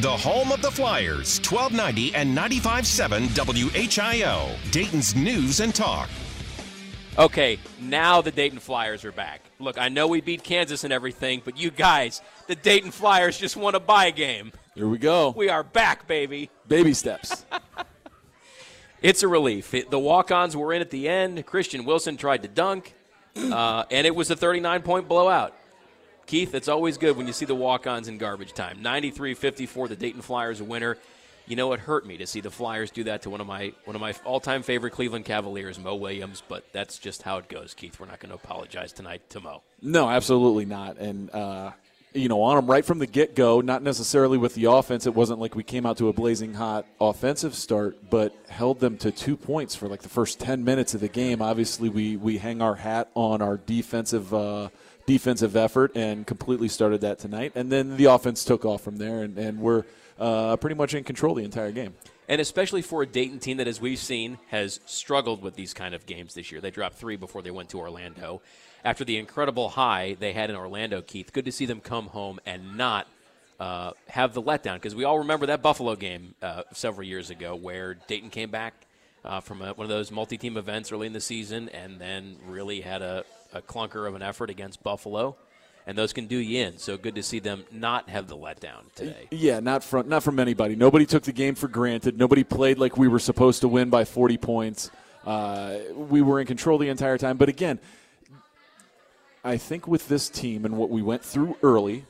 The home of the Flyers, 1290 and 95.7 WHIO, Dayton's News and Talk. Okay, now the Dayton Flyers are back. Look, I know we beat Kansas and everything, but you guys, the Dayton Flyers just won a bye game. Here we go. We are back, baby. Baby steps. it's a relief. It, the walk ons were in at the end. Christian Wilson tried to dunk, uh, and it was a 39 point blowout. Keith, it's always good when you see the walk ons in garbage time. 93 54, the Dayton Flyers a winner. You know, it hurt me to see the Flyers do that to one of my one of my all-time favorite Cleveland Cavaliers, Mo Williams. But that's just how it goes, Keith. We're not going to apologize tonight to Mo. No, absolutely not. And uh, you know, on them right from the get-go. Not necessarily with the offense. It wasn't like we came out to a blazing hot offensive start, but held them to two points for like the first ten minutes of the game. Obviously, we we hang our hat on our defensive. Uh, defensive effort and completely started that tonight. And then the offense took off from there, and, and we're uh, pretty much in control the entire game. And especially for a Dayton team that, as we've seen, has struggled with these kind of games this year. They dropped three before they went to Orlando. After the incredible high they had in Orlando, Keith, good to see them come home and not uh, have the letdown. Because we all remember that Buffalo game uh, several years ago where Dayton came back uh, from a, one of those multi team events early in the season and then really had a, a clunker of an effort against Buffalo and those can do you in. So good to see them not have the letdown today. Yeah, not from not from anybody. Nobody took the game for granted. Nobody played like we were supposed to win by 40 points. Uh, we were in control the entire time. But again, I think with this team and what we went through early,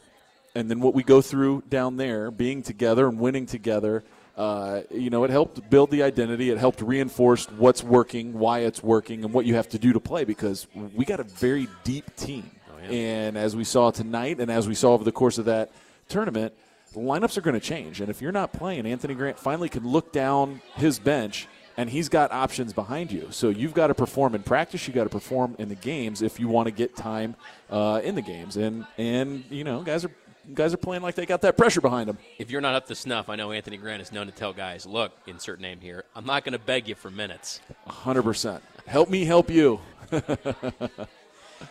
and then what we go through down there, being together and winning together. Uh, you know, it helped build the identity. It helped reinforce what's working, why it's working, and what you have to do to play because we got a very deep team. And as we saw tonight, and as we saw over the course of that tournament, the lineups are going to change. And if you're not playing, Anthony Grant finally can look down his bench and he's got options behind you. So you've got to perform in practice. You got to perform in the games if you want to get time uh, in the games. And and you know, guys are guys are playing like they got that pressure behind them. If you're not up to snuff, I know Anthony Grant is known to tell guys, "Look, insert name here. I'm not going to beg you for minutes." 100. percent Help me help you.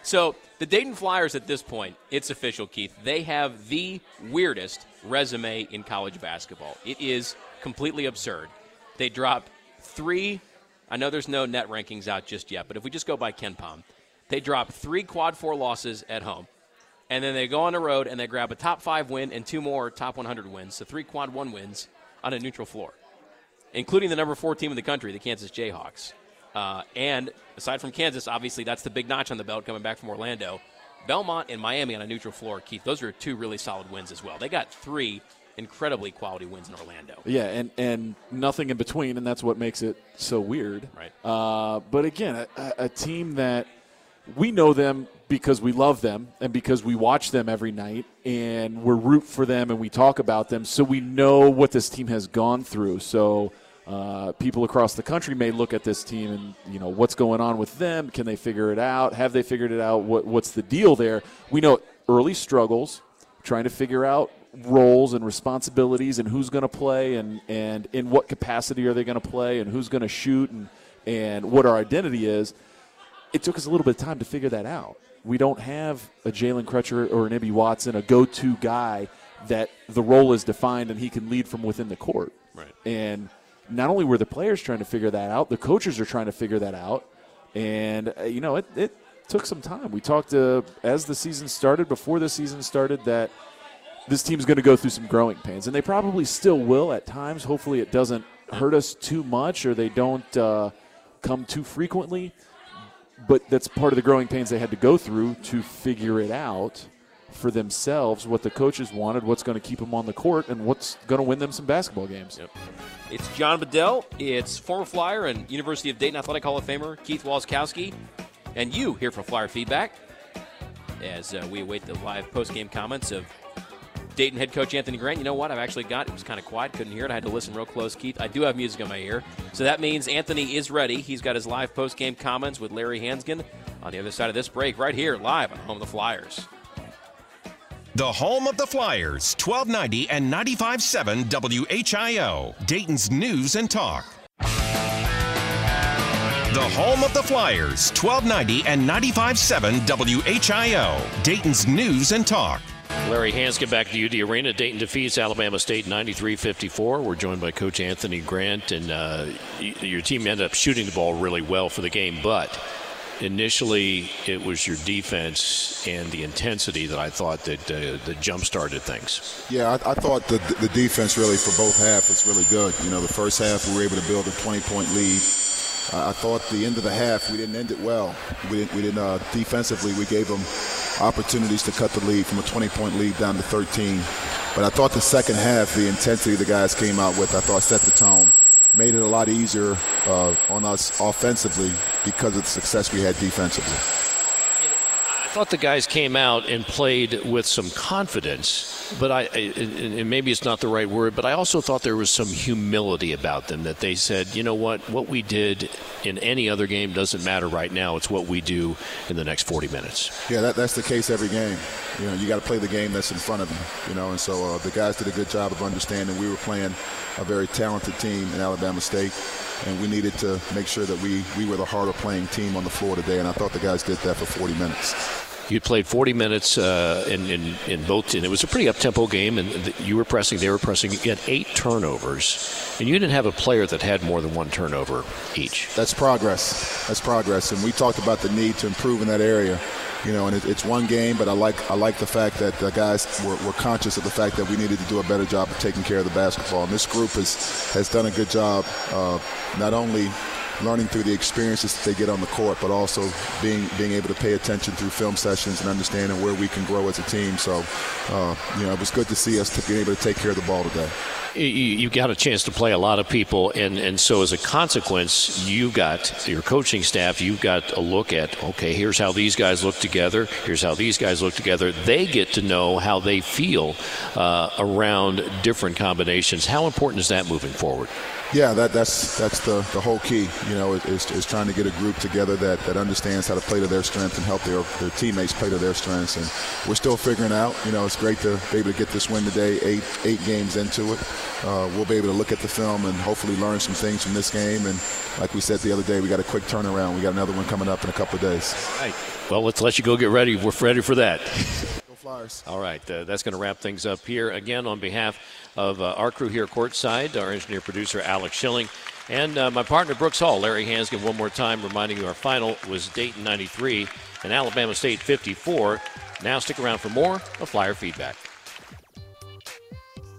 So the Dayton Flyers at this point, it's official, Keith. They have the weirdest resume in college basketball. It is completely absurd. They drop three. I know there's no net rankings out just yet, but if we just go by KenPom, they drop three quad four losses at home, and then they go on the road and they grab a top five win and two more top 100 wins, so three quad one wins on a neutral floor, including the number four team in the country, the Kansas Jayhawks. Uh, and aside from Kansas, obviously that's the big notch on the belt coming back from Orlando. Belmont and Miami on a neutral floor, Keith. Those are two really solid wins as well. They got three incredibly quality wins in Orlando. Yeah, and and nothing in between, and that's what makes it so weird. Right. Uh, but again, a, a team that we know them because we love them and because we watch them every night and we're root for them and we talk about them, so we know what this team has gone through. So uh, people across the country may look at this team and you know what's going on with them. Can they figure it out? Have they figured it out? What, what's the deal there? We know early struggles, trying to figure out roles and responsibilities and who's going to play and, and in what capacity are they going to play and who's going to shoot and, and what our identity is. It took us a little bit of time to figure that out. We don't have a Jalen Crutcher or an Ibi Watson, a go-to guy that the role is defined and he can lead from within the court. Right. And not only were the players trying to figure that out, the coaches are trying to figure that out. And, uh, you know, it, it took some time. We talked to, as the season started, before the season started, that this team's going to go through some growing pains. And they probably still will at times. Hopefully, it doesn't hurt us too much or they don't uh, come too frequently. But that's part of the growing pains they had to go through to figure it out for themselves what the coaches wanted, what's going to keep them on the court, and what's going to win them some basketball games. Yep. It's John Bedell. It's former Flyer and University of Dayton Athletic Hall of Famer Keith Waleskowski, and you here for Flyer Feedback as uh, we await the live post-game comments of Dayton head coach Anthony Grant. You know what? I've actually got it was kind of quiet, couldn't hear it. I had to listen real close, Keith. I do have music in my ear, so that means Anthony is ready. He's got his live post-game comments with Larry Hansgen on the other side of this break, right here, live on Home of the Flyers. The home of the Flyers, 1290 and 95.7 WHIO, Dayton's News and Talk. The home of the Flyers, 1290 and 95.7 WHIO, Dayton's News and Talk. Larry Hansgen back to UD Arena. Dayton defeats Alabama State 93-54. We're joined by Coach Anthony Grant, and uh, your team ended up shooting the ball really well for the game, but initially it was your defense and the intensity that I thought that uh, that jump started things. Yeah, I, I, thought the, the defense really for both halves was really good. You know, the first half we were able to build a 20 point lead. I thought the end of the half we didn't end it well. We didn't. We didn't. Uh, defensively, we gave them opportunities to cut the lead from a 20 point lead down to 13. But I thought the second half, the intensity the guys came out with, I thought set the tone made it a lot easier uh, on us offensively because of the success we had defensively. Thought the guys came out and played with some confidence, but I, and maybe it's not the right word, but I also thought there was some humility about them that they said, you know what, what we did in any other game doesn't matter right now. It's what we do in the next 40 minutes. Yeah, that, that's the case every game. You know, you got to play the game that's in front of you. You know, and so uh, the guys did a good job of understanding we were playing a very talented team in Alabama State and we needed to make sure that we, we were the harder playing team on the floor today, and I thought the guys did that for 40 minutes. You played 40 minutes uh, in, in, in, both, and it was a pretty up-tempo game, and the, you were pressing, they were pressing. You had eight turnovers, and you didn't have a player that had more than one turnover each. That's progress. That's progress, and we talked about the need to improve in that area you know, and it, it's one game, but I like I like the fact that the guys were, were, conscious of the fact that we needed to do a better job of taking care of the basketball. And this group has has done a good job, uh, not only learning through the experiences that they get on the court, but also being being able to pay attention through film sessions and understanding where we can grow as a team. So, uh, you know, it was good to see us to be able to take care of the ball today you got a chance to play a lot of people, and, and so as a consequence, you got your coaching staff, you got a look at, okay, here's how these guys look together, here's how these guys look together. They get to know how they feel uh, around different combinations. How important is that moving forward? Yeah, that, that's that's the, the whole key. You know, is, is trying to get a group together that, that understands how to play to their strength and help their, their teammates play to their strengths. And we're still figuring out. You know, it's great to be able to get this win today, eight eight games into it. Uh, we'll be able to look at the film and hopefully learn some things from this game. And like we said the other day, we got a quick turnaround. We got another one coming up in a couple of days. All right. Well, let's let you go get ready. We're ready for that. Go Flyers. All right. Uh, that's going to wrap things up here. Again, on behalf of uh, our crew here courtside, our engineer producer Alex Schilling, and uh, my partner Brooks Hall, Larry Hansgen, one more time reminding you our final was Dayton 93 and Alabama State 54. Now stick around for more of Flyer feedback.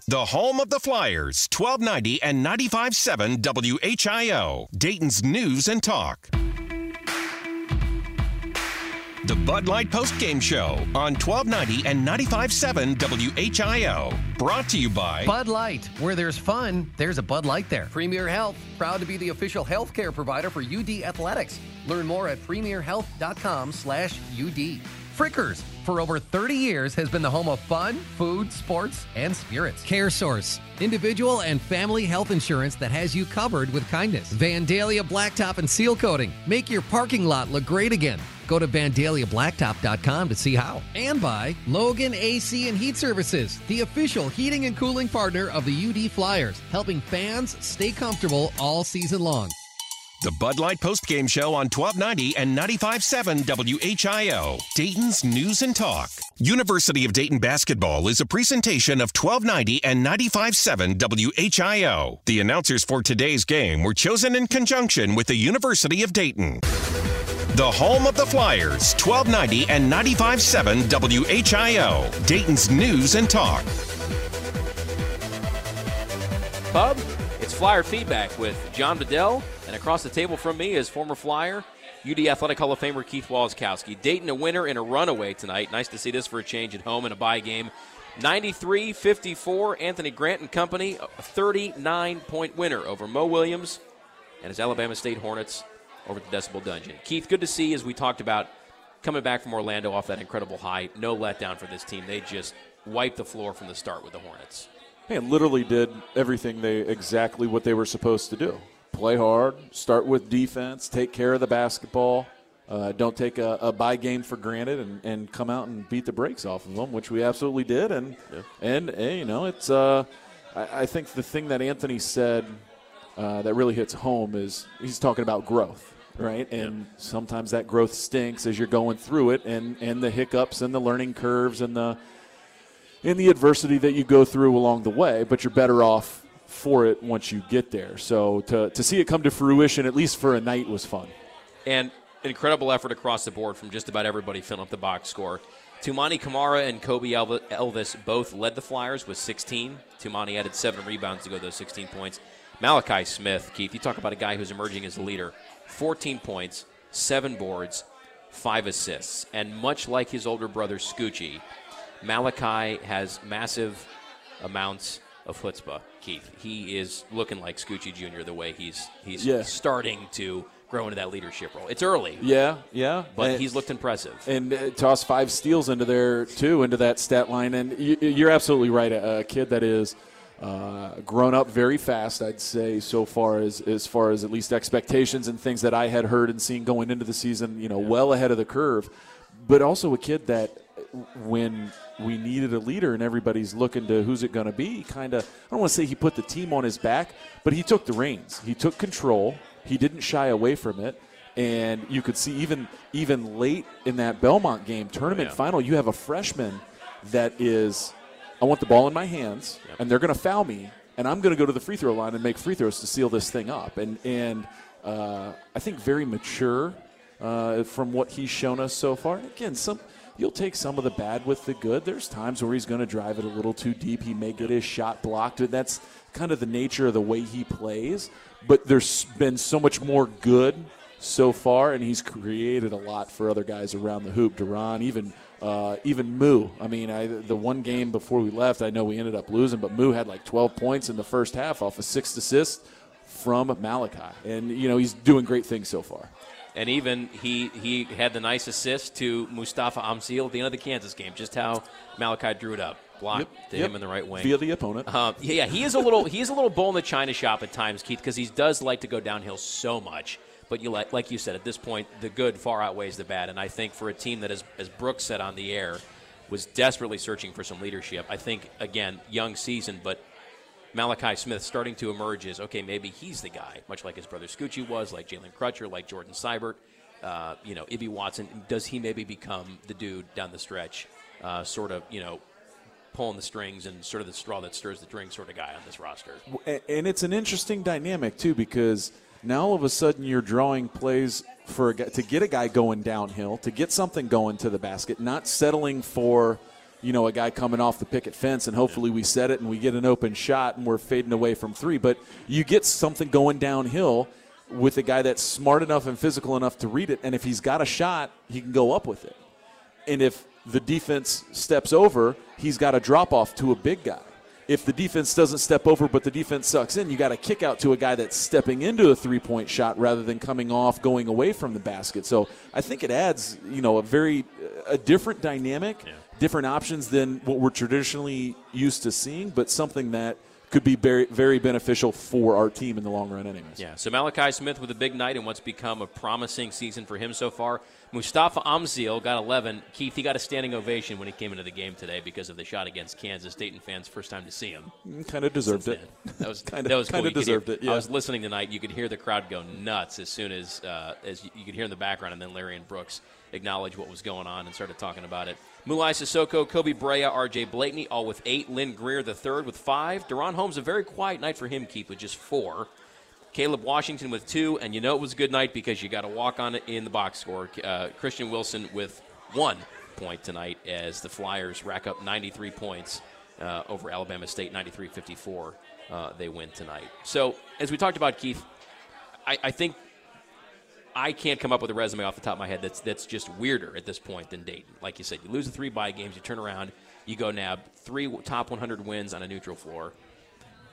The home of the Flyers, 1290 and 95.7 WHIO, Dayton's News and Talk. The Bud Light Post Game Show on 1290 and 95.7 WHIO. Brought to you by Bud Light. Where there's fun, there's a Bud Light there. Premier Health, proud to be the official healthcare provider for UD Athletics. Learn more at premierhealth.com slash UD. Frickers, for over 30 years, has been the home of fun, food, sports, and spirits. Care Source, individual and family health insurance that has you covered with kindness. Vandalia Blacktop and Seal Coating, make your parking lot look great again. Go to VandaliaBlacktop.com to see how. And by Logan AC and Heat Services, the official heating and cooling partner of the UD Flyers, helping fans stay comfortable all season long. The Bud Light Post Game Show on 1290 and 95.7 WHIO, Dayton's News and Talk. University of Dayton Basketball is a presentation of 1290 and 95.7 WHIO. The announcers for today's game were chosen in conjunction with the University of Dayton. The home of the Flyers, 1290 and 95.7 WHIO, Dayton's News and Talk. Bub, it's Flyer feedback with John Bedell, and across the table from me is former Flyer, UD Athletic Hall of Famer Keith Waleskowski. Dayton a winner in a runaway tonight. Nice to see this for a change at home in a bye game. 93 54, Anthony Grant and Company, a 39 point winner over Mo Williams and his Alabama State Hornets over the Decibel Dungeon. Keith, good to see as we talked about coming back from Orlando off that incredible high. No letdown for this team. They just wiped the floor from the start with the Hornets. They literally did everything they exactly what they were supposed to do. Play hard, start with defense, take care of the basketball. Uh, don't take a, a bye game for granted and, and come out and beat the brakes off of them, which we absolutely did. And yeah. and, and, you know, it's uh, I, I think the thing that Anthony said uh, that really hits home is he's talking about growth right? And sometimes that growth stinks as you're going through it, and and the hiccups and the learning curves and the in the adversity that you go through along the way, but you're better off for it once you get there. So to, to see it come to fruition, at least for a night, was fun. And incredible effort across the board from just about everybody filling up the box score. Toumani Camara and Kobe Elvis both led the Flyers with 16. Toumani added seven rebounds to go those 16 points. Malachi Smith, Keith, you talk about a guy who's emerging as a leader. 14 points, seven boards, five assists. And much like his older brother Scoochie, Malachi has massive amounts of chutzpah, Keith. He is looking like Scoochie Jr. the way he's he's Yeah. starting to grow into that leadership role. It's early, Yeah, yeah. but And- he's looked impressive. and uh, toss five steals into there too, into that stat line. And you, you're absolutely right. A, a kid that is uh, grown up very fast, I'd say, so far as as far as at least expectations and things that I had heard and seen going into the season. You know, well ahead of the curve. But also a kid that when we needed a leader and everybody's looking to who's it going to be, kind of, I don't want to say he put the team on his back, but he took the reins. He took control. He didn't shy away from it. And you could see even even late in that Belmont game tournament Yeah. final, you have a freshman that is, I want the ball in my hands, and they're going to foul me, and I'm going to go to the free throw line and make free throws to seal this thing up. And and uh, I think very mature uh, from what he's shown us so far. And Again, some you'll take some of the bad with the good. There's times where he's going to drive it a little too deep. He may get his shot blocked, and that's kind of the nature of the way he plays. But there's been so much more good so far, and he's created a lot for other guys around the hoop. Duran, even uh, even Moo. I mean, I, the one game before we left, I know we ended up losing, but Moo had like 12 points in the first half off a sixth assist from Malachi, and you know he's doing great things so far. And even he he had the nice assist to Mustafa Amzil at the end of the Kansas game. Just how Malachi drew it up, blocked to Yep. him in the right wing. via the opponent. Um, yeah, yeah, he is a little he is a little bull in the china shop at times, Keith, because he does like to go downhill so much. But you like like you said, at this point, the good far outweighs the bad. And I think for a team that, as as Brooks said on the air, was desperately searching for some leadership. I think again, young season, but Malachi Smith starting to emerge as okay, maybe he's the guy, much like his brother Scoochie was, like Jalen Crutcher, like Jordan Sibert, uh, you know, Ibi Watson. Does he maybe become the dude down the stretch, uh, sort of, you know, pulling the strings and sort of the straw that stirs the drink sort of guy on this roster? And it's an interesting dynamic too because now all of a sudden you're drawing plays for a guy, to get a guy going downhill, to get something going to the basket, not settling for you know a guy coming off the picket fence and hopefully we set it and we get an open shot and we're fading away from three, but you get something going downhill with a guy that's smart enough and physical enough to read it, and if he's got a shot, he can go up with it. And if the defense steps over, he's got a drop off to a big guy. If the defense doesn't step over, but the defense sucks in, you got to kick out to a guy that's stepping into a three point shot rather than coming off, going away from the basket. So I think it adds, you know, a very a different dynamic, different options than what we're traditionally used to seeing, but something that could be very very beneficial for our team in the long run, anyways. Yeah, so Malachi Smith with a big night and what's become a promising season for him so far. Mustafa Amzil got 11. Keith, he got a standing ovation when he came into the game today because of the shot against Kansas. Dayton fans, first time to see him. Kind of deserved it. then. That was Kinda- that was cool. kinda You could hear- deserved it, yeah. I was listening tonight. You could hear the crowd go nuts as soon as uh, as you, you could hear in the background, and then Larry and Brooks acknowledged what was going on and started talking about it. Moulaye Sissoko, Kobe Brea, R.J. Blakney, all with eight. Lynn Greer the third with five. DaRon Holmes a very quiet night for him, Keith, with just four. Caleb Washington with two, and you know it was a good night because you got to walk on it in the box score. Uh, Christian Wilson with one point tonight as the Flyers rack up 93 points uh, over Alabama State, 93 54. Uh, they win tonight. So, as we talked about, Keith, I, I think I can't come up with a resume off the top of my head that's that's just weirder at this point than Dayton. Like you said, you lose the three bye games, you turn around, you go nab three top 100 wins on a neutral floor,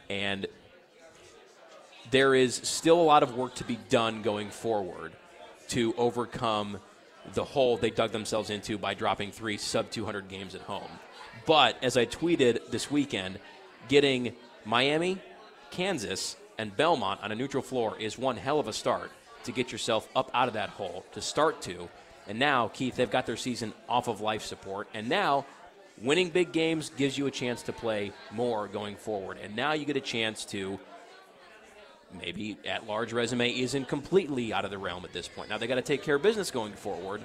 and there is still a lot of work to be done going forward to overcome the hole they dug themselves into by dropping three sub 200 games at home. But as I tweeted this weekend, getting Miami, Kansas, and Belmont on a neutral floor is one hell of a start to get yourself up out of that hole to start to. And now, Keith, they've got their season off of life support. And now, winning big games gives you a chance to play more going forward. And now you get a chance to maybe at large resume isn't completely out of the realm at this point. Now they got to take care of business going forward,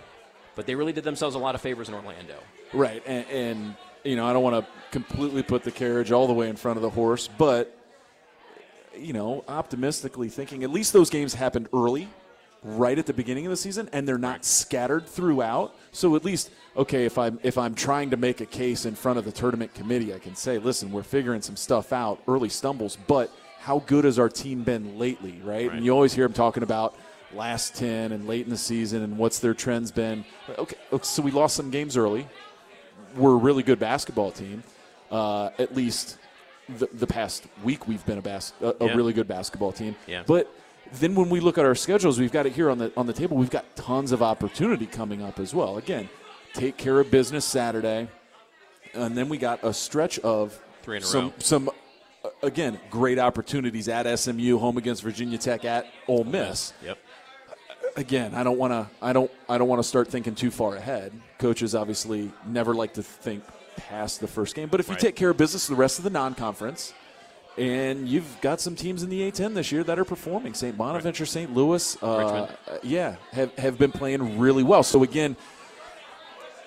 but they really did themselves a lot of favors in Orlando. Right, and, and you know, I don't want to completely put the carriage all the way in front of the horse, but you know, optimistically thinking, at least those games happened early, right at the beginning of the season, and they're not scattered throughout. So at least, okay, if I'm if I'm trying to make a case in front of the tournament committee, I can say, listen, we're figuring some stuff out, early stumbles, but how good has our team been lately, right? right. And you always hear them talking about last 10 and late in the season and what's their trends been. Okay, so we lost some games early. We're a really good basketball team, uh, at least the, the, past week we've been a, bas- a, a yeah. really good basketball team. Yeah. But then when we look at our schedules, we've got it here on the on the table. We've got tons of opportunity coming up as well. Again, take care of business Saturday, and then we got a stretch of three in a some row. some again great opportunities at SMU, home against Virginia Tech, at Ole Miss. Yep again, I don't want to. I don't. I don't want to start thinking too far ahead. Coaches obviously never like to think past the first game. But if you take care of business the rest of the non-conference, and you've got some teams in the A10 this year that are performing. St. Bonaventure, right. St. Louis, uh, yeah, have have been playing really well. So again,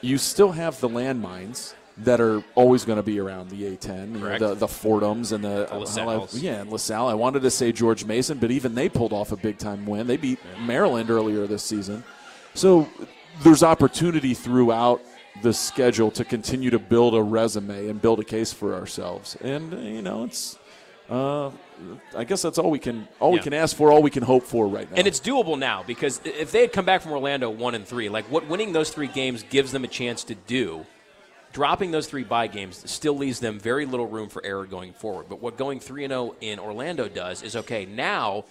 you still have the landmines that are always going to be around the A10, you know, the the Fordhams and the, the yeah, and LaSalle. I wanted to say George Mason, but even they pulled off a big time win. They beat yeah. Maryland earlier this season, so there's opportunity throughout the schedule to continue to build a resume and build a case for ourselves. And you know, it's. Uh, I guess that's all we can all yeah. we can ask for, all we can hope for right now. And it's doable now because if they had come back from Orlando one and three, like what winning those three games gives them a chance to do dropping those three bye games still leaves them very little room for error going forward. But what going 3 and 0 in Orlando does is okay, now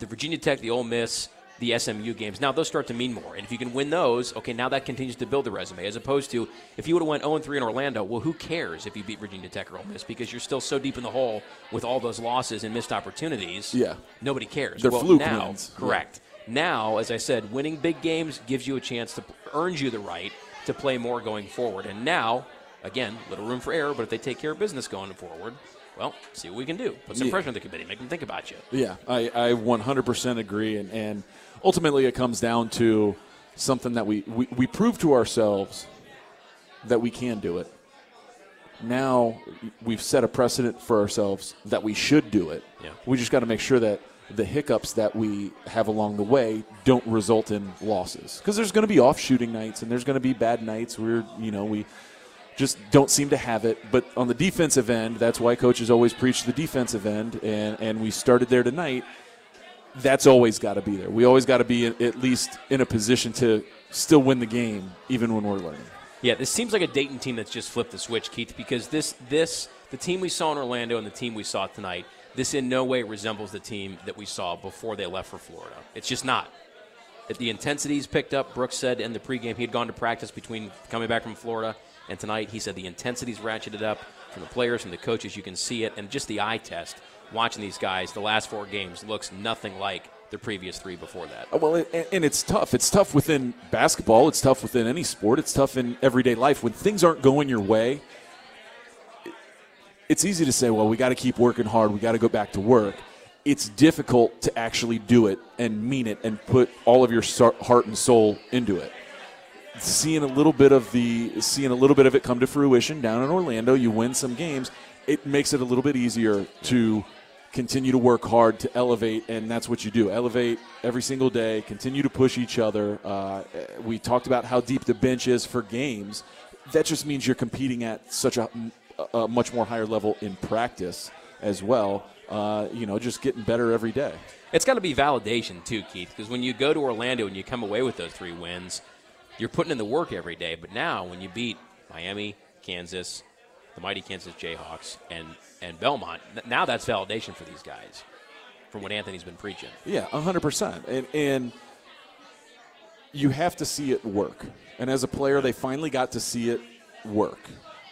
the Virginia Tech, the Ole Miss, the SMU games, now those start to mean more. And if you can win those, okay, now that continues to build the resume. As opposed to if you would have went 0 3 in Orlando, well, who cares if you beat Virginia Tech or Ole Miss because you're still so deep in the hole with all those losses and missed opportunities. Yeah. Nobody cares. They're well, fluke now, wins. Correct. Yeah. Now, as I said, winning big games gives you a chance to earns you the right to play more going forward. And now, again, little room for error, but if they take care of business going forward, well, see what we can do. Put some yeah. pressure on the committee, make them think about you. Yeah, I, I 100% agree. And, and ultimately, it comes down to something that we, we, we prove to ourselves that we can do it. Now we've set a precedent for ourselves that we should do it. Yeah. We just got to make sure that the hiccups that we have along the way don't result in losses because there's going to be off shooting nights and there's going to be bad nights where you know we just don't seem to have it but on the defensive end that's why coaches always preach the defensive end and and we started there tonight that's always got to be there we always got to be at least in a position to still win the game even when we're learning yeah this seems like a dayton team that's just flipped the switch keith because this this the team we saw in orlando and the team we saw tonight this in no way resembles the team that we saw before they left for Florida. It's just not. The intensity's picked up. Brooks said in the pregame he had gone to practice between coming back from Florida and tonight. He said the intensity's ratcheted up from the players, from the coaches. You can see it, and just the eye test watching these guys. The last four games looks nothing like the previous three before that. Uh, well, and it's tough. It's tough within basketball. It's tough within any sport. It's tough in everyday life when things aren't going your way it's easy to say, well, we got to keep working hard. We got to go back to work. It's difficult to actually do it and mean it and put all of your heart and soul into it. Seeing a little bit of the seeing a little bit of it come to fruition down in Orlando, you win some games. It makes it a little bit easier to continue to work hard to elevate, and that's what you do. Elevate every single day. Continue to push each other. Uh, we talked about how deep the bench is for games. That just means you're competing at such a a much more higher level in practice as well. Uh, you know, just getting better every day. It's got to be validation too, Keith, because when you go to Orlando and you come away with those three wins, you're putting in the work every day. But now, when you beat Miami, Kansas, the mighty Kansas Jayhawks, and and Belmont, now that's validation for these guys from what Anthony's been preaching. Yeah, hundred percent, and and you have to see it work. And as a player, they finally got to see it work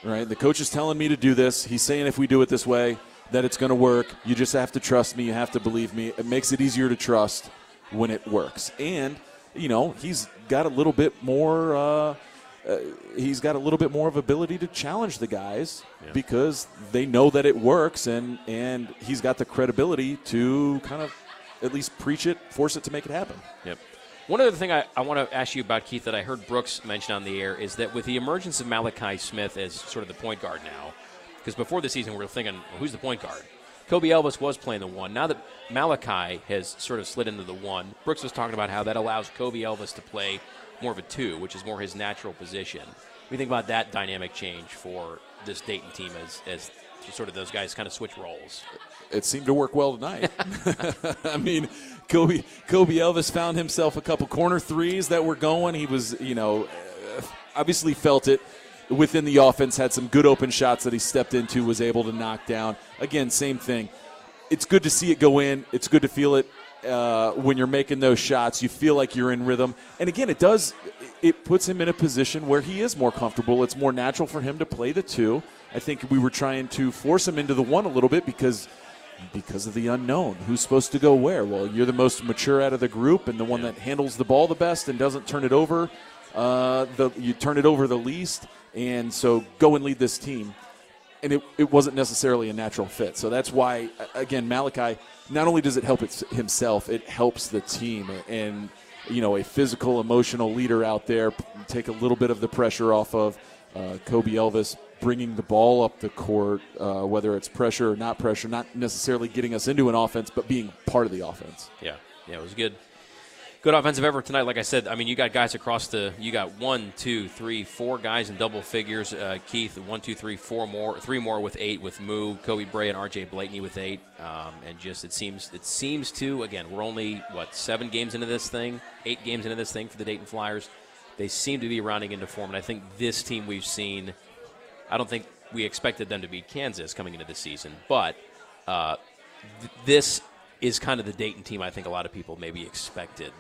right? The coach is telling me to do this. He's saying if we do it this way, that it's going to work. You just have to trust me. You have to believe me. It makes it easier to trust when it works. And you know, he's got a little bit more. Uh, uh, he's got a little bit more of ability to challenge the guys yeah. because they know that it works, and and he's got the credibility to kind of at least preach it, force it to make it happen. Yep. One other thing I, I want to ask you about, Keith, that I heard Brooks mention on the air is that with the emergence of Malachi Smith as sort of the point guard now, because before the season we were thinking, well, who's the point guard? Kobe Elvis was playing the one. Now that Malachi has sort of slid into the one, Brooks was talking about how that allows Kobe Elvis to play more of a two, which is more his natural position. We think about that dynamic change for this Dayton team as, as sort of those guys kind of switch roles. It seemed to work well tonight. I mean, Kobe Kobe Elvis found himself a couple corner threes that were going. He was, you know, obviously felt it within the offense. Had some good open shots that he stepped into, was able to knock down. Again, same thing. It's good to see it go in. It's good to feel it uh, when you're making those shots. You feel like you're in rhythm. And again, it does. It puts him in a position where he is more comfortable. It's more natural for him to play the two. I think we were trying to force him into the one a little bit because because of the unknown. Who's supposed to go where? Well, you're the most mature out of the group and the one that handles the ball the best and doesn't turn it over. Uh, the you turn it over the least, and so go and lead this team. And it, it wasn't necessarily a natural fit. So that's why, again, Malachi, not only does it help himself, it helps the team. And, you know, a physical, emotional leader out there, take a little bit of the pressure off of uh, Kobe Elvis, bringing the ball up the court, uh, whether it's pressure or not pressure, not necessarily getting us into an offense, but being part of the offense. Yeah, yeah, it was good. Good offensive effort tonight. Like I said, I mean, you got guys across the. You got one, two, three, four guys in double figures. Uh, Keith, one, two, three, four more, three more with eight with Moo, Kobe Brea, and R.J. Blakney with eight. Um, and just it seems it seems to again, we're only what seven games into this thing, eight games into this thing for the Dayton Flyers. They seem to be rounding into form, and I think this team we've seen I don't think we expected them to beat Kansas coming into the season, but uh, th- this is kind of the Dayton team I think a lot of people maybe expected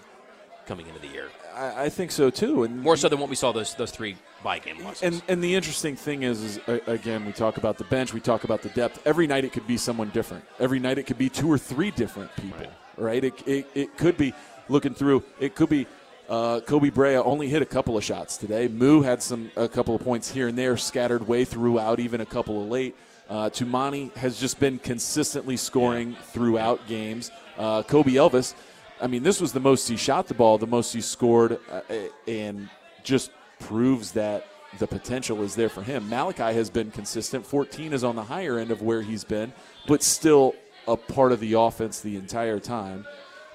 coming into the year. I, I think so too, and more so than what we saw those those three bye game losses. And and the interesting thing is, is again, we talk about the bench, we talk about the depth. Every night it could be someone different. Every night it could be two or three different people. Right? right? It, it it could be looking through. It could be uh, Kobe Brea only hit a couple of shots today. Moo had some a couple of points here and there scattered way throughout, even a couple of late. Uh, Toumani has just been consistently scoring yeah. throughout games. Uh, Kobe Elvis, I mean, this was the most he shot the ball, the most he scored, uh, and just proves that the potential is there for him. Malachi has been consistent. 14 is on the higher end of where he's been, but still a part of the offense the entire time.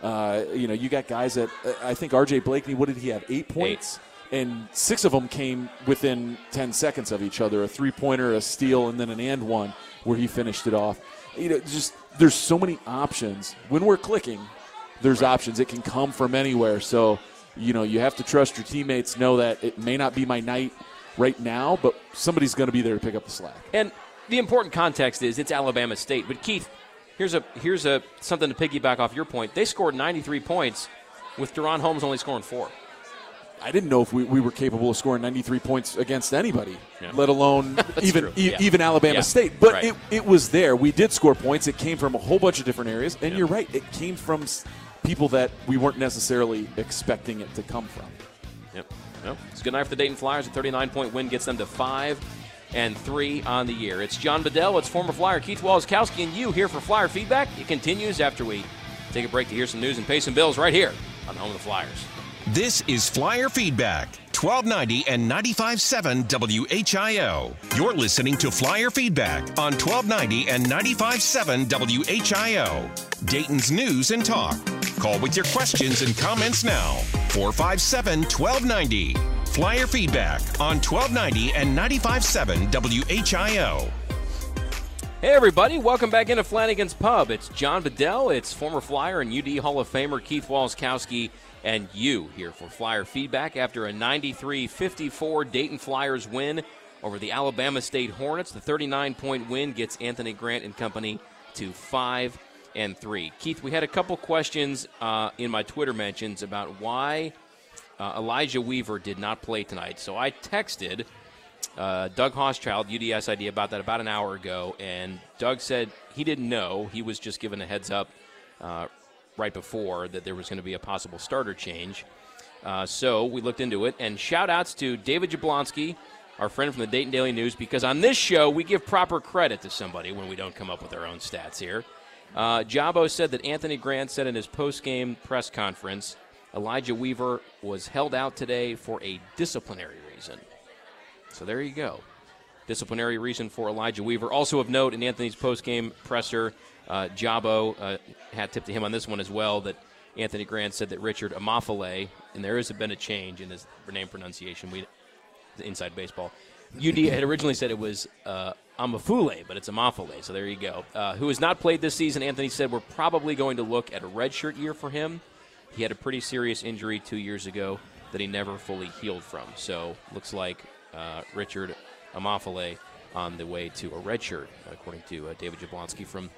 Uh, you know, you got guys that I think R.J. Blakney. What did he have? Eight points. Eight. And six of them came within 10 seconds of each other a three pointer, a steal, and then an and one where he finished it off. You know, just there's so many options. When we're clicking, there's right. options. It can come from anywhere. So, you know, you have to trust your teammates, know that it may not be my night right now, but somebody's going to be there to pick up the slack. And the important context is it's Alabama State. But, Keith, Here's a here's a something to piggyback off your point. They scored 93 points with DaRon Holmes only scoring four. I didn't know if we, we were capable of scoring 93 points against anybody, yeah. let alone even e- yeah. even Alabama yeah. State. But right. it, it was there. We did score points. It came from a whole bunch of different areas. And you're right, it came from people that we weren't necessarily expecting it to come from. Yep. Yep. It's a good night for the Dayton Flyers. A 39 point win gets them to five and three on the year. It's John Bedell, it's former Flyer Keith Waleskowski, and you here for Flyer Feedback. It continues after we take a break to hear some news and pay some bills right here on the Home of the Flyers. This is Flyer Feedback, 1290 and 95.7 WHIO. You're listening to Flyer Feedback on 1290 and 95.7 WHIO. Dayton's News and Talk. Call with your questions and comments now. 457 1290. Flyer feedback on 1290 and 95.7 WHIO. Hey, everybody. Welcome back into Flanagan's Pub. It's John Bedell. It's former Flyer and UD Hall of Famer Keith Waleskowski and you here for Flyer feedback after a 93 54 Dayton Flyers win over the Alabama State Hornets. The 39 point win gets Anthony Grant and company to 5 and 3. Keith, we had a couple questions uh, in my Twitter mentions about why uh, Elijah Weaver did not play tonight. So I texted uh, Doug Hauschild, UDS idea about that about an hour ago, and Doug said he didn't know. He was just given a heads up uh, right before that there was going to be a possible starter change. Uh, so we looked into it, and shout outs to David Jablonski, our friend from the Dayton Daily News, because on this show we give proper credit to somebody when we don't come up with our own stats here. Uh, Jabo said that Anthony Grant said in his post game press conference Elijah Weaver was held out today for a disciplinary reason. So there you go. Disciplinary reason for Elijah Weaver. Also of note in Anthony's postgame presser, uh, Jabo, uh, hat tip to him on this one as well, that Anthony Grant said that Richard Amafale, and there has been a change in his name pronunciation. We inside baseball. UD had originally said it was uh, Amafule, but it's Amafale. So there you go. Uh, who has not played this season? Anthony said we're probably going to look at a redshirt year for him. He had a pretty serious injury two years ago that he never fully healed from. So looks like uh, Richard Amafale on the way to a redshirt, according to uh, David Jablonski from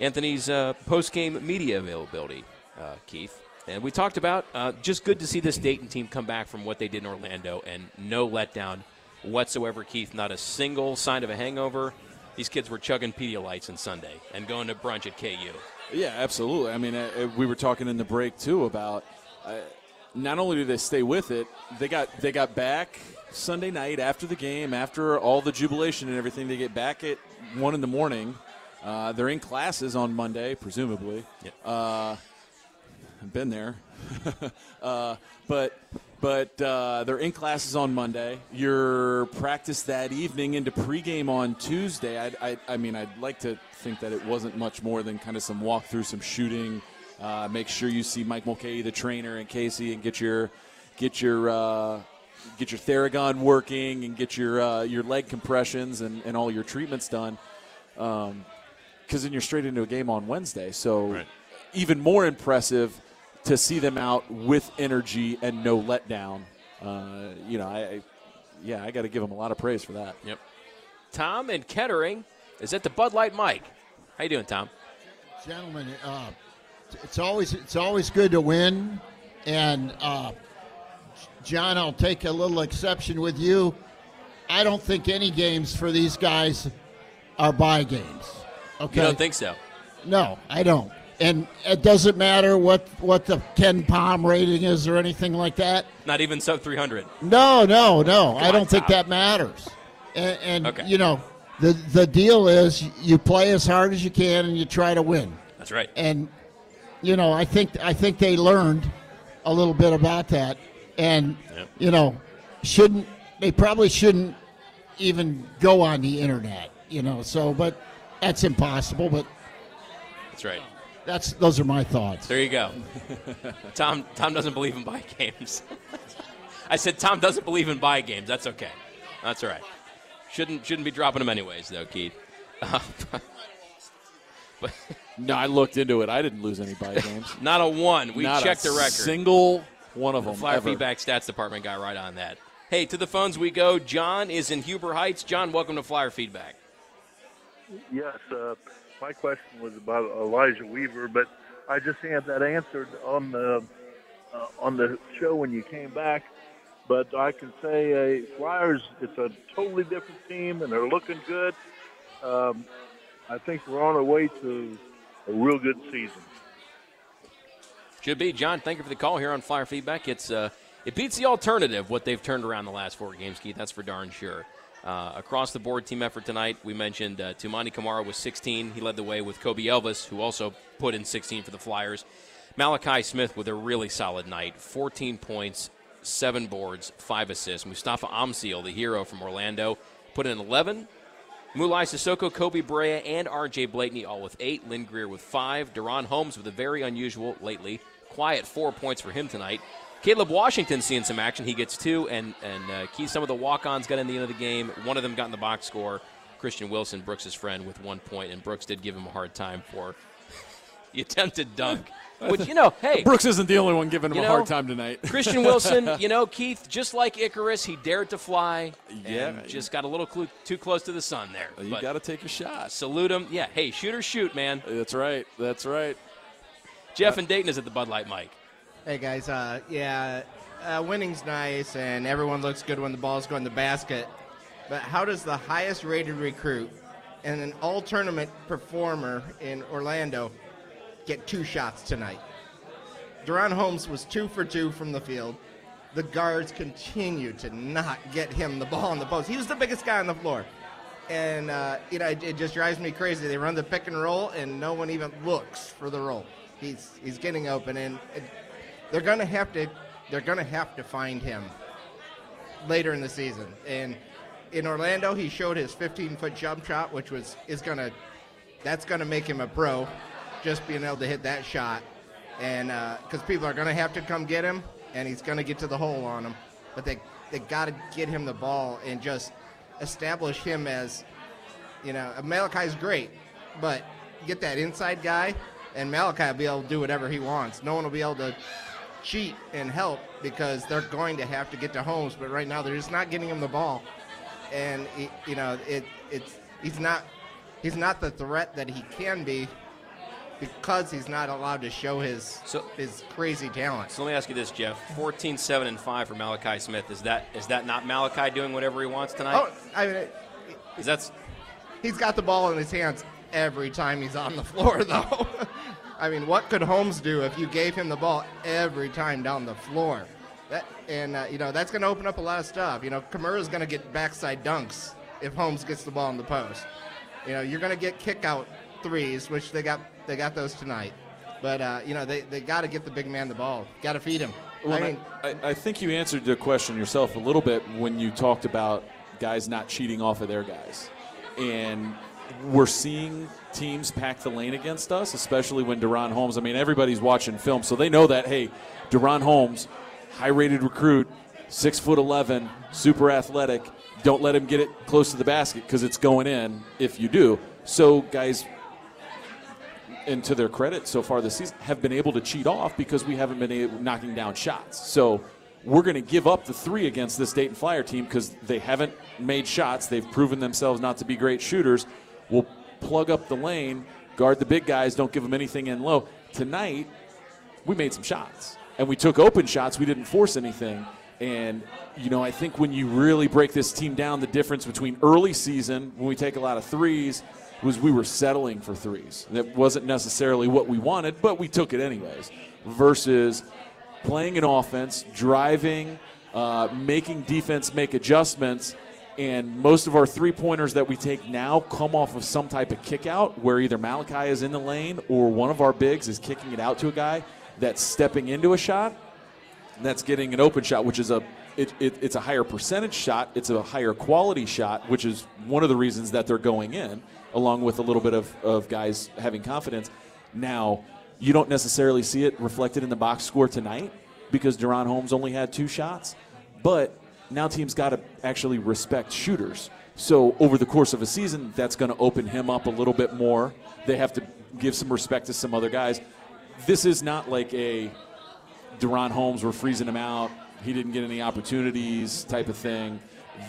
Anthony's uh, post-game media availability. Uh, Keith. And we talked about just good to see this Dayton team come back from what they did in Orlando and no letdown whatsoever, Keith. Not a single sign of a hangover. These kids were chugging Pedialytes on Sunday and going to brunch at KU. Yeah, absolutely. I mean, uh, we were talking in the break too about uh, not only do they stay with it, they got they got back Sunday night after the game, after all the jubilation and everything. They get back at one in the morning. Uh, they're in classes on Monday, presumably. Yep. Uh, I've been there, uh, but but uh, they're in classes on Monday. Your practice that evening into pregame on Tuesday. I, I, I mean, I'd like to think that it wasn't much more than kind of some walkthrough, some shooting. Uh, make sure you see Mike Mulcahy, the trainer, and Casey, and get your get your uh, get your Theragun working and get your uh, your leg compressions and, and all your treatments done. Because um, then you're straight into a game on Wednesday. So Right. even more impressive to see them out with energy and no letdown. Uh, you know, I, I yeah, I got to give them a lot of praise for that. Yep. Tom and Kettering is at the Bud Light mic. How you doing, Tom? Gentlemen, uh, it's always it's always good to win, and uh, John, I'll take a little exception with you. I don't think any games for these guys are buy games. Okay, You don't think so? no, I don't. And it doesn't matter what what the KenPom rating is or anything like that. Not even sub 300. No, no, no. I don't think that matters. And, and Okay. you know, the the deal is you play as hard as you can and you try to win. That's right. And you know, I think I think they learned a little bit about that. And Yep. you know, shouldn't they probably shouldn't even go on the internet. You know, so but that's impossible. But That's right. that's those are my thoughts. There you go. Tom Tom doesn't believe in buy games. I said Tom doesn't believe in buy games. That's okay. That's all right. Shouldn't shouldn't be dropping them anyways, though, Keith. Uh, but No, I looked into it. I didn't lose any buy games. not a one. We Not checked a the record. Single one of The them. Flyer ever. Feedback Stats Department guy right on that. Hey, to the phones we go. John is in Huber Heights. John, welcome to Flyer Feedback. Yes, uh, my question was about Elijah Weaver, but I just had that answered on the uh, on the show when you came back. But I can say, uh, Flyers, it's a totally different team, and they're looking good. Um, I think we're on our way to a real good season. Should be. John, thank you for the call here on Flyer Feedback. It's uh, It beats the alternative, what they've turned around the last four games, Keith. That's for darn sure. Uh, across the board team effort tonight, we mentioned uh, Toumani Camara was 16. He led the way with Kobe Elvis, who also put in 16 for the Flyers. Malachi Smith with a really solid night 14 points, seven boards, five assists. Mustafa Amzil, the hero from Orlando, put in 11. Moulaye Sissoko, Kobe Brea, and R.J. Blakney all with eight. Lynn Greer with five. DaRon Holmes with a very unusual, lately, quiet four points for him tonight. Caleb Washington seeing some action. He gets two, and and uh, Keith, some of the walk-ons got in the end of the game. One of them got in the box score. Christian Wilson, Brooks' friend, with one point, and Brooks did give him a hard time for the attempted dunk. Which you know, hey, Brooks isn't the only one giving him You a hard time tonight. Christian Wilson, you know, Keith, just like Icarus, he dared to fly. Yeah. and just got a little clu- too close to the sun there. you got to take a shot. salute him. Yeah, hey, shoot or shoot, man. That's right. That's right. Jeff and Dayton is at the Bud Light mic. Hey guys, uh, yeah, uh, winning's nice and everyone looks good when the balls go in the basket. But how does the highest rated recruit and an all tournament performer in Orlando get two shots tonight? DaRon Holmes was two for two from the field. The guards continued to not get him the ball in the post. He was the biggest guy on the floor. And, uh, you know, it, it just drives me crazy. They run the pick and roll, and no one even looks for the roll. He's, he's getting open. And it, they're to have to they're to have to find him later in the season. And in Orlando, he showed his 15 foot jump shot, which was is to that's to make him a pro, just being able to hit that shot. And because uh, people are to have to come get him, and he's to get to the hole on them, but they they got to get him the ball and just establish him as, you know, Malachi's great, but get that inside guy, and Malachi will be able to do whatever he wants. No one will be able to cheat and help because they're going to have to get to Holmes, but right now they're just not getting him the ball, and you know it it's he's not he's not the threat that he can be because he's not allowed to show his so, his crazy talent. So let me ask you this, Jeff: 14, 7, and five for Malachi Smith. Is that is that not Malachi doing whatever he wants tonight? Oh, I mean, is that's he's got the ball in his hands every time he's on the floor, though. I mean, what could Holmes do if you gave him the ball every time down the floor? That, and uh, you know that's going to open up a lot of stuff. You know, is going to get backside dunks if Holmes gets the ball in the post. You know, you're going to get kick out threes, which they got they got those tonight. But uh, you know, they, they got to get the big man the ball. Got to feed him. Well, I mean, I, I think you answered the question yourself a little bit when you talked about guys not cheating off of their guys, and we're seeing teams pack the lane against us, especially when DaRon Holmes. I mean, everybody's watching film, so they know that. Hey, DaRon Holmes, high-rated recruit, six foot eleven, super athletic. Don't let him get it close to the basket because it's going in if you do. So guys and to their credit so far this season, have been able to cheat off because we haven't been able, knocking down shots. So we're going to give up the three against this Dayton Flyer team because they haven't made shots. They've proven themselves not to be great shooters. We'll plug up the lane, guard the big guys, don't give them anything in low. Tonight, we made some shots and we took open shots. We didn't force anything. And, you know, I think when you really break this team down, the difference between early season, when we take a lot of threes, was we were settling for threes. That wasn't necessarily what we wanted, but we took it anyways. Versus playing an offense, driving, uh, making defense make adjustments, and most of our three pointers that we take now come off of some type of kick out where either Malachi is in the lane or one of our bigs is kicking it out to a guy that's stepping into a shot. That's getting an open shot, which is a it, it, it's a higher percentage shot. It's a higher quality shot, which is one of the reasons that they're going in along with a little bit of, of guys having confidence. Now, you don't necessarily see it reflected in the box score tonight because DaRon Holmes only had two shots, but now teams got to actually respect shooters. So over the course of a season, that's going to open him up a little bit more. They have to give some respect to some other guys. This is not like a DaRon Holmes, we're freezing him out, he didn't get any opportunities type of thing.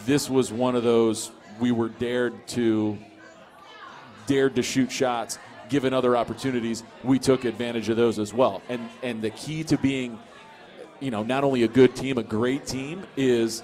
This was one of those we were dared to dared to shoot shots, given other opportunities, we took advantage of those as well. And and the key to being, you know, not only a good team, a great team is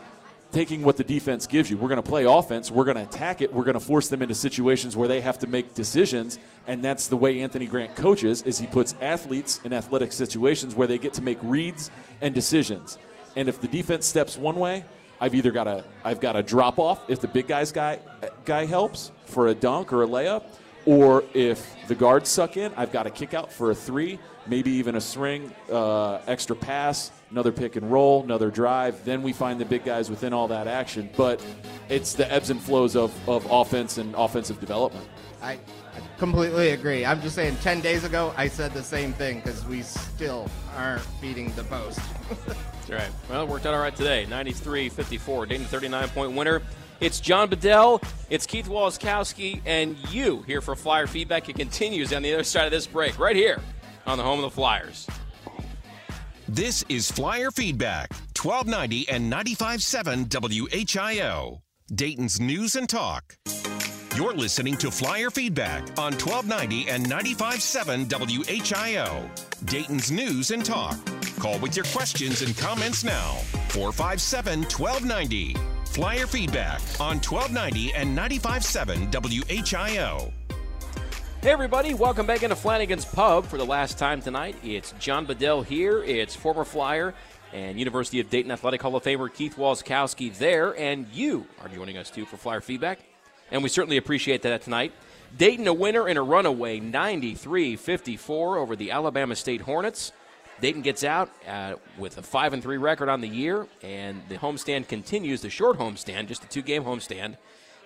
taking what the defense gives you. We're going to play offense. We're going to attack it. We're going to force them into situations where they have to make decisions, and that's the way Anthony Grant coaches. Is he puts athletes in athletic situations where they get to make reads and decisions. And if the defense steps one way, I've either got a I've got a drop off if the big guys guy guy helps for a dunk or a layup, or if the guards suck in, I've got a kick out for a three, maybe even a swing, uh, extra pass, another pick and roll, another drive. Then we find the big guys within all that action. But it's the ebbs and flows of, of offense and offensive development. I, I completely agree. I'm just saying, 10 days ago, I said the same thing because we still aren't beating the post. That's right. Well, it worked out all right today. 93 54. Dayton 39 point winner. It's John Bedell, it's Keith Waleskowski, and you here for Flyer Feedback. It continues on the other side of this break, right here on the home of the Flyers. This is Flyer Feedback, 1290 and 95.7 WHIO, Dayton's News and Talk. You're listening to Flyer Feedback on 1290 and 95.7 WHIO, Dayton's News and Talk. Call with your questions and comments now. 457 1290. Flyer feedback on 1290 and 95.7 WHIO. Hey, everybody, welcome back into Flanagan's Pub for the last time tonight. It's John Bedell here. It's former Flyer and University of Dayton Athletic Hall of Famer Keith Waleskowski there, and you are joining us too for Flyer feedback. And we certainly appreciate that tonight. Dayton a winner in a runaway 93 54 over the Alabama State Hornets. Dayton gets out uh, with a five and three record on the year, and the homestand continues. The short homestand, just a two-game homestand,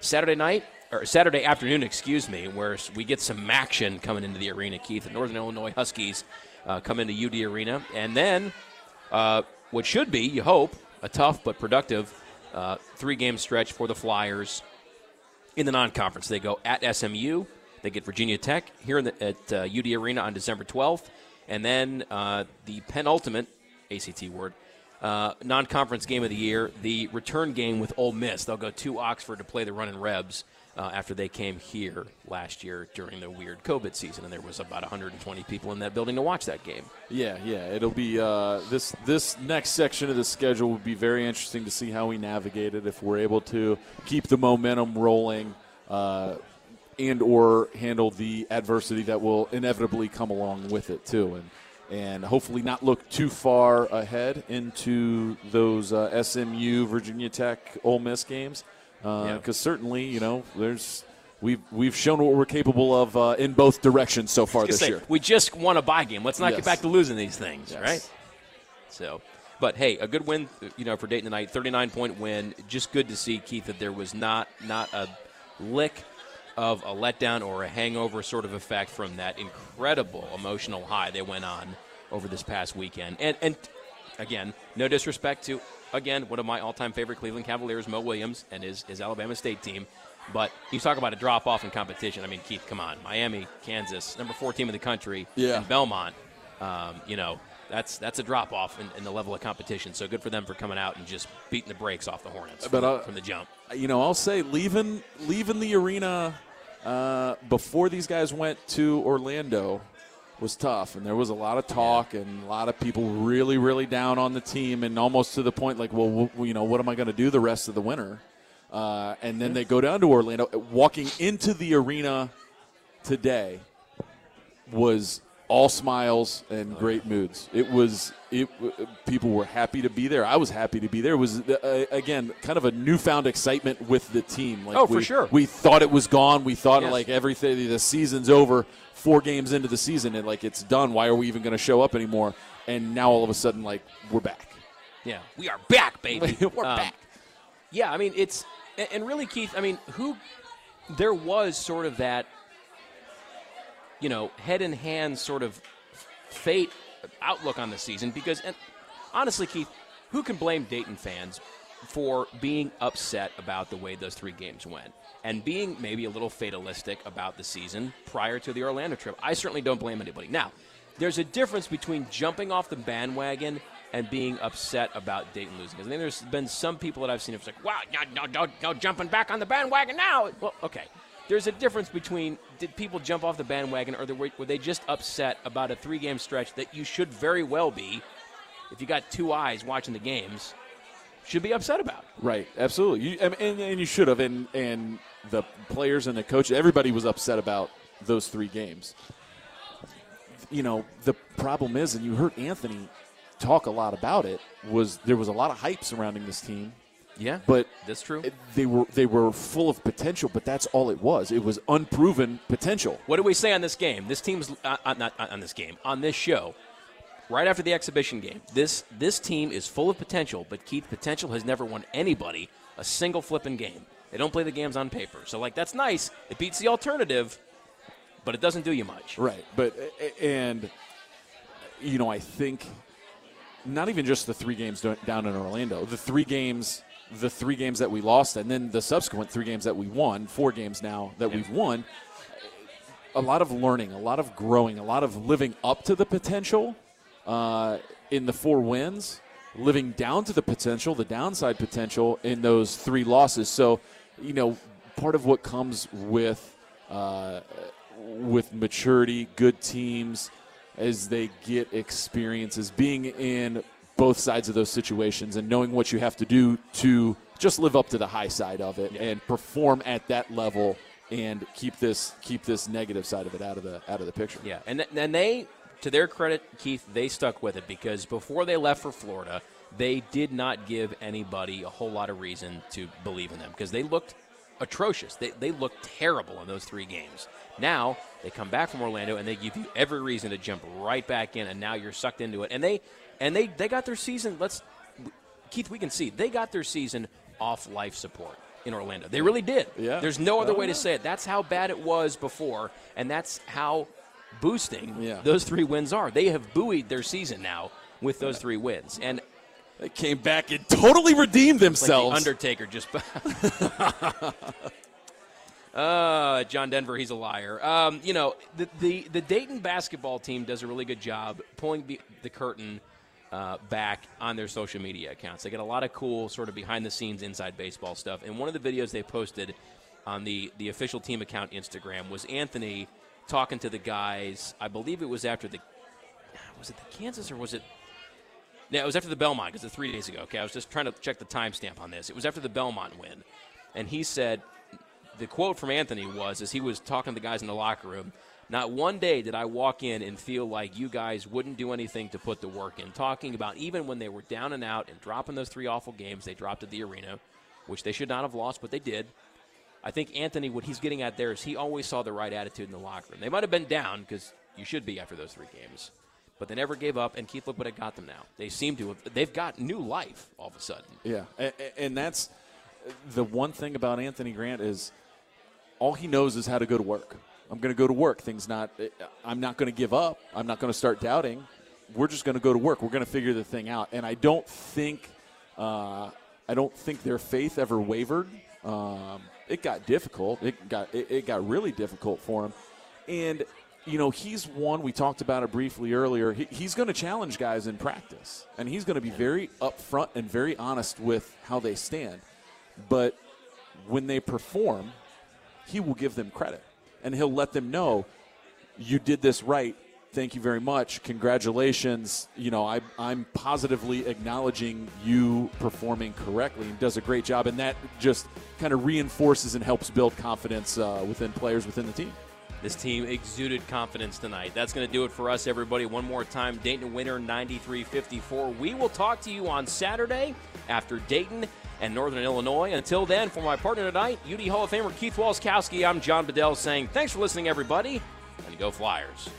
Saturday night or Saturday afternoon, excuse me, where we get some action coming into the arena. Keith, the Northern Illinois Huskies uh, come into UD Arena, and then uh, what should be, you hope, a tough but productive uh, three-game stretch for the Flyers in the non-conference. They go at SMU, they get Virginia Tech here the, at UD uh, Arena on December 12th, and then uh, the penultimate ACT word. Uh, non-conference game of the year, the return game with Ole Miss. They'll go to Oxford to play the Runnin' Rebs uh, after they came here last year during the weird COVID season, and there was about 120 people in that building to watch that game. Yeah, yeah, it'll be uh, this this next section of the schedule will be very interesting to see how we navigate it if we're able to keep the momentum rolling. Uh, and or handle the adversity that will inevitably come along with it too and and hopefully not look too far ahead into those uh, SMU, Virginia Tech, Ole Miss games because uh, yeah. certainly you know there's we've we've shown what we're capable of uh, in both directions so far this say, year. We just won a bye game. Let's not yes. get back to losing these things, yes. right? So, but hey, a good win, you know, for Dayton tonight. Thirty-nine point win. Just good to see Keith that there was not not a lick of a letdown or a hangover sort of effect from that incredible emotional high they went on over this past weekend. And and again, no disrespect to again, one of my all-time favorite Cleveland Cavaliers, Mo Williams, and his, his Alabama State team. But you talk about a drop off in competition. I mean, Keith, come on, Miami, Kansas, number four team in the country, yeah. and Belmont. Um, you know, that's that's a drop off in, in, the level of competition. So good for them for coming out and just beating the brakes off the Hornets from, but, uh, from the jump. You know, I'll say leaving leaving the arena uh, before these guys went to Orlando was tough, and there was a lot of talk and a lot of people really, really down on the team, and almost to the point like, well, you know, what am I going to do the rest of the winter? Uh, and then they go down to Orlando. Walking into the arena today was all smiles and great moods. It was it. People were happy to be there. I was happy to be there. It was uh, again kind of a newfound excitement with the team. Like oh, we, for sure. We thought it was gone. We thought yes. like everything. The season's over. Four games into the season, and like it's done. Why are we even going to show up anymore? And now all of a sudden, like we're back. Yeah, we are back, baby. we're um, back. Yeah, I mean it's and really, Keith. I mean, who? There was sort of that you know, head in hand sort of fate outlook on the season because, and honestly, Keith, who can blame Dayton fans for being upset about the way those three games went and being maybe a little fatalistic about the season prior to the Orlando trip? I certainly don't blame anybody. Now, there's a difference between jumping off the bandwagon and being upset about Dayton losing. Because I think there's been some people that I've seen who's like, wow, no, no, no, no, jumping back on the bandwagon now. Well, okay there's a difference between did people jump off the bandwagon or were they just upset about a three game stretch that you should very well be, if you got two eyes watching the games, should be upset about. Right, absolutely. You, and, and you should have. And, and the players and the coach, everybody was upset about those three games. You know, the problem is, and you heard Anthony talk a lot about it, was there was a lot of hype surrounding this team yeah, but that's true. They were they were full of potential, but that's all it was. It was unproven potential. What do we say on this game? This team's uh, uh not uh, on this game on this show. Right after the exhibition game, this this team is full of potential, but Keith Potential has never won anybody a single flipping game. They don't play the games on paper, so like that's nice. It beats the alternative, but it doesn't do you much. Right, but and you know I think not even just the three games down in Orlando, the three games the three games that we lost and then the subsequent three games that we won, four games now that yeah. we've won, a lot of learning, a lot of growing, a lot of living up to the potential uh, in the four wins, living down to the potential, the downside potential in those three losses. So, you know, part of what comes with uh, with maturity, good teams as they get experiences, being in both sides of those situations and knowing what you have to do to just live up to the high side of it yeah. and perform at that level and keep this keep this negative side of it out of the out of the picture. Yeah, and th- and they, to their credit, Keith, they stuck with it because before they left for Florida, they did not give anybody a whole lot of reason to believe in them because they looked atrocious. They, they looked terrible in those three games. Now they come back from Orlando and they give you every reason to jump right back in, and now you're sucked into it. And they and they they got their season. Let's Keith, we can see they got their season off life support in Orlando. They really did. Yeah. There's no other Oh, way yeah. to say it. That's how bad it was before, and that's how boosting Yeah. those three wins are. They have buoyed their season now with those three wins, and They came back and totally redeemed like themselves. the Undertaker just. uh, John Denver, he's a liar. Um, you know, the, the the Dayton basketball team does a really good job pulling the, the curtain uh, back on their social media accounts. They get a lot of cool sort of behind the scenes inside baseball stuff. And one of the videos they posted on the the official team account Instagram was Anthony talking to the guys. I believe it was after the was it the Kansas or was it yeah, it was after the Belmont because it's three days ago. Okay, I was just trying to check the timestamp on this. It was after the Belmont win, and he said the quote from Anthony was as he was talking to the guys in the locker room. Not one day did I walk in and feel like you guys wouldn't do anything to put the work in. Talking about even when they were down and out and dropping those three awful games they dropped at the arena, which they should not have lost, but they did. I think Anthony, what he's getting at there is he always saw the right attitude in the locker room. They might have been down because you should be after those three games, but they never gave up. And Keith, look what it got them now. They seem to have. They've got new life all of a sudden. Yeah, and, and that's the one thing about Anthony Grant is all he knows is how to go to work. I'm going to go to work. Things not. I'm not going to give up. I'm not going to start doubting. We're just going to go to work. We're going to figure the thing out. And I don't think, uh, I don't think their faith ever wavered. Um, it got difficult. It got it, it got really difficult for him. And you know, he's one. We talked about it briefly earlier. He, he's going to challenge guys in practice, and he's going to be very upfront and very honest with how they stand. But when they perform, he will give them credit, and he'll let them know you did this right. Thank you very much. Congratulations. You know, I, I'm positively acknowledging you performing correctly and does a great job. And that just kind of reinforces and helps build confidence uh, within players within the team. This team exuded confidence tonight. That's going to do it for us, everybody. One more time, Dayton winner 93 54. We will talk to you on Saturday after Dayton and Northern Illinois. Until then, for my partner tonight, UD Hall of Famer Keith Waleskowski, I'm John Bedell saying thanks for listening, everybody, and go Flyers.